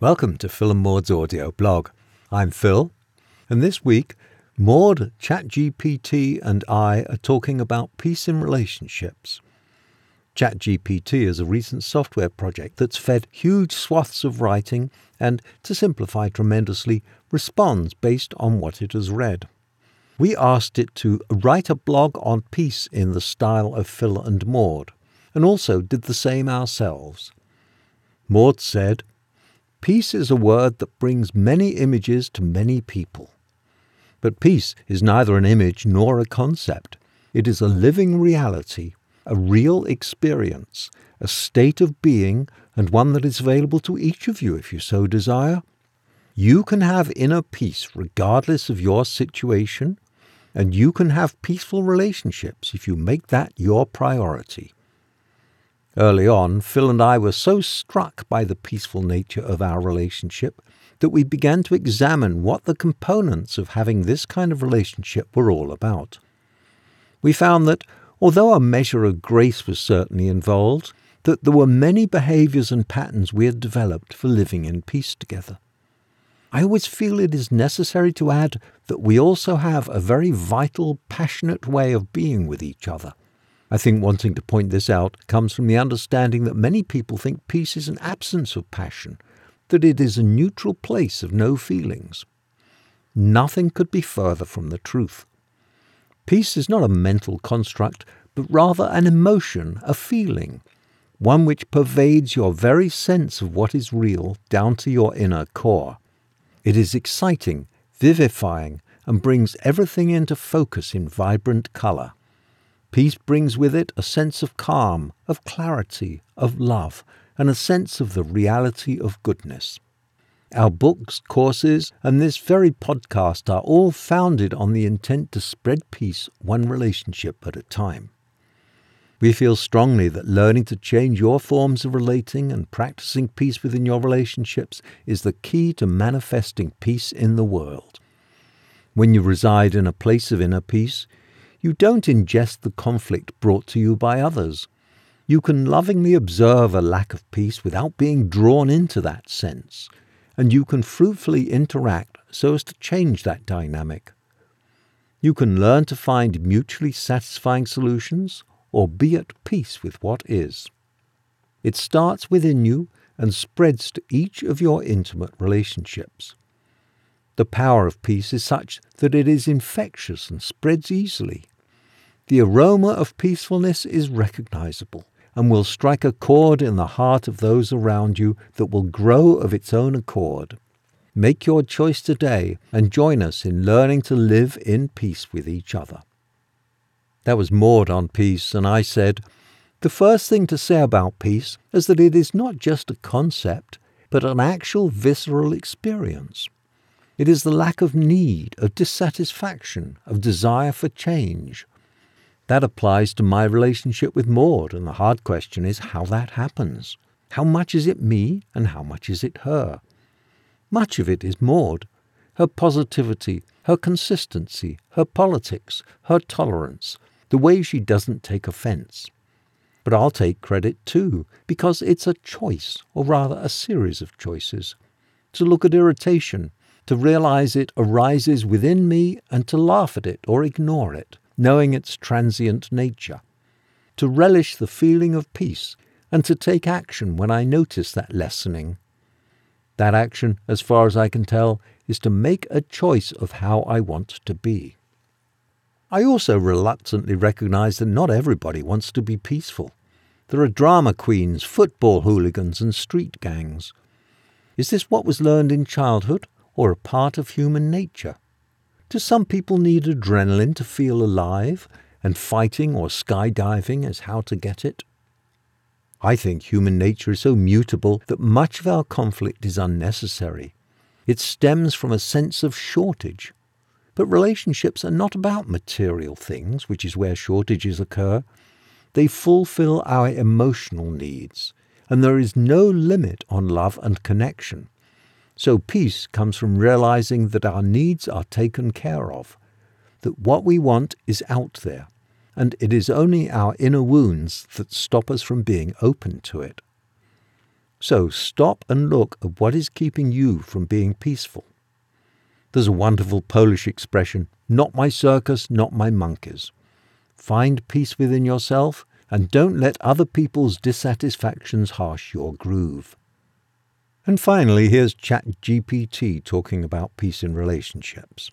Welcome to Phil and Maude's audio blog. I'm Phil, and this week, Maude, ChatGPT, and I are talking about peace in relationships. ChatGPT is a recent software project that's fed huge swaths of writing and, to simplify tremendously, responds based on what it has read. We asked it to write a blog on peace in the style of Phil and Maude, and also did the same ourselves. Maude said, Peace is a word that brings many images to many people. But peace is neither an image nor a concept. It is a living reality, a real experience, a state of being, and one that is available to each of you if you so desire. You can have inner peace regardless of your situation, and you can have peaceful relationships if you make that your priority. Early on, Phil and I were so struck by the peaceful nature of our relationship that we began to examine what the components of having this kind of relationship were all about. We found that, although a measure of grace was certainly involved, that there were many behaviors and patterns we had developed for living in peace together. I always feel it is necessary to add that we also have a very vital, passionate way of being with each other I think wanting to point this out comes from the understanding that many people think peace is an absence of passion, that it is a neutral place of no feelings. Nothing could be further from the truth. Peace is not a mental construct, but rather an emotion, a feeling, one which pervades your very sense of what is real down to your inner core. It is exciting, vivifying, and brings everything into focus in vibrant colour. Peace brings with it a sense of calm, of clarity, of love, and a sense of the reality of goodness. Our books, courses, and this very podcast are all founded on the intent to spread peace one relationship at a time. We feel strongly that learning to change your forms of relating and practicing peace within your relationships is the key to manifesting peace in the world. When you reside in a place of inner peace, you don't ingest the conflict brought to you by others. You can lovingly observe a lack of peace without being drawn into that sense, and you can fruitfully interact so as to change that dynamic. You can learn to find mutually satisfying solutions or be at peace with what is. It starts within you and spreads to each of your intimate relationships. The power of peace is such that it is infectious and spreads easily. The aroma of peacefulness is recognizable and will strike a chord in the heart of those around you that will grow of its own accord. Make your choice today and join us in learning to live in peace with each other. That was Maude on peace, and I said, The first thing to say about peace is that it is not just a concept, but an actual visceral experience. It is the lack of need, of dissatisfaction, of desire for change. That applies to my relationship with Maude, and the hard question is how that happens. How much is it me, and how much is it her? Much of it is Maude. Her positivity, her consistency, her politics, her tolerance, the way she doesn't take offence. But I'll take credit too, because it's a choice, or rather a series of choices. To look at irritation, to realize it arises within me and to laugh at it or ignore it, knowing its transient nature, to relish the feeling of peace and to take action when I notice that lessening. That action, as far as I can tell, is to make a choice of how I want to be. I also reluctantly recognize that not everybody wants to be peaceful. There are drama queens, football hooligans, and street gangs. Is this what was learned in childhood, or a part of human nature? Do some people need adrenaline to feel alive, and fighting or skydiving is how to get it? I think human nature is so mutable that much of our conflict is unnecessary. It stems from a sense of shortage. But relationships are not about material things, which is where shortages occur. They fulfill our emotional needs, and there is no limit on love and connection. So peace comes from realizing that our needs are taken care of, that what we want is out there, and it is only our inner wounds that stop us from being open to it. So stop and look at what is keeping you from being peaceful. There's a wonderful Polish expression, not my circus, not my monkeys. Find peace within yourself and don't let other people's dissatisfactions harsh your groove. And finally, here's ChatGPT talking about peace in relationships.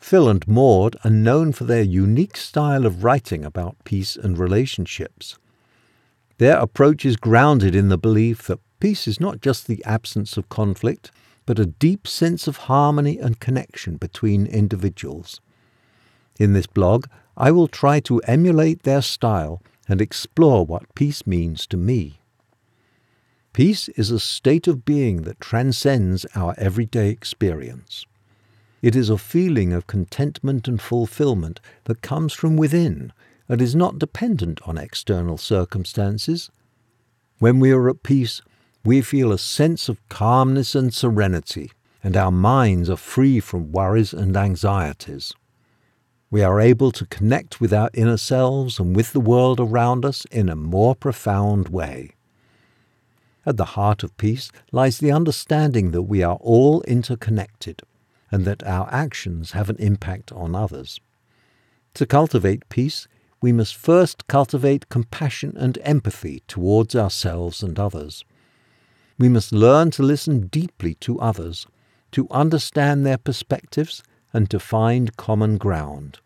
Phil and Maude are known for their unique style of writing about peace and relationships. Their approach is grounded in the belief that peace is not just the absence of conflict, but a deep sense of harmony and connection between individuals. In this blog, I will try to emulate their style and explore what peace means to me. Peace is a state of being that transcends our everyday experience. It is a feeling of contentment and fulfillment that comes from within and is not dependent on external circumstances. When we are at peace, we feel a sense of calmness and serenity, and our minds are free from worries and anxieties. We are able to connect with our inner selves and with the world around us in a more profound way. At the heart of peace lies the understanding that we are all interconnected and that our actions have an impact on others. To cultivate peace, we must first cultivate compassion and empathy towards ourselves and others. We must learn to listen deeply to others, to understand their perspectives, and to find common ground.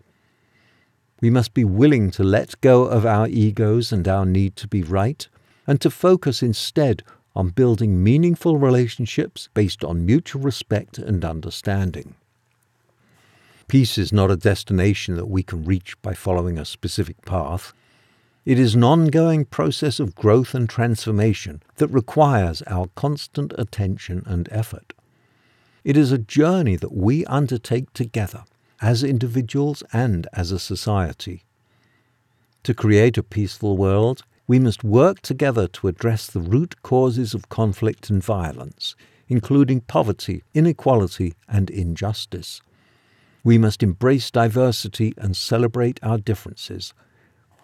We must be willing to let go of our egos and our need to be right, and to focus instead on building meaningful relationships based on mutual respect and understanding. Peace is not a destination that we can reach by following a specific path. It is an ongoing process of growth and transformation that requires our constant attention and effort. It is a journey that we undertake together, as individuals and as a society. To create a peaceful world, we must work together to address the root causes of conflict and violence, including poverty, inequality, and injustice. We must embrace diversity and celebrate our differences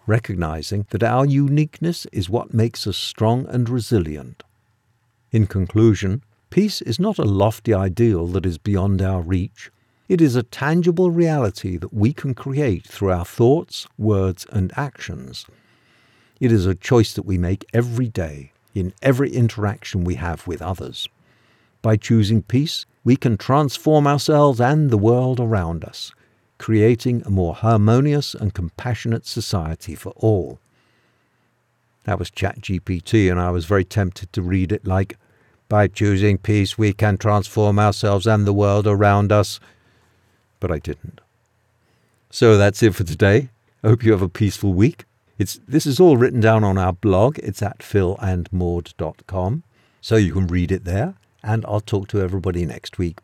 recognizing that our uniqueness is what makes us strong and resilient. In conclusion, peace is not a lofty ideal that is beyond our reach. It is a tangible reality that we can create through our thoughts, words, and actions. It is a choice that we make every day, in every interaction we have with others. By choosing peace, we can transform ourselves and the world around us creating a more harmonious and compassionate society for all. That was ChatGPT, and I was very tempted to read it like, By choosing peace, we can transform ourselves and the world around us. But I didn't. So that's it for today. I hope you have a peaceful week. It's, this is all written down on our blog. It's at philandmaud.com. So you can read it there. And I'll talk to everybody next week.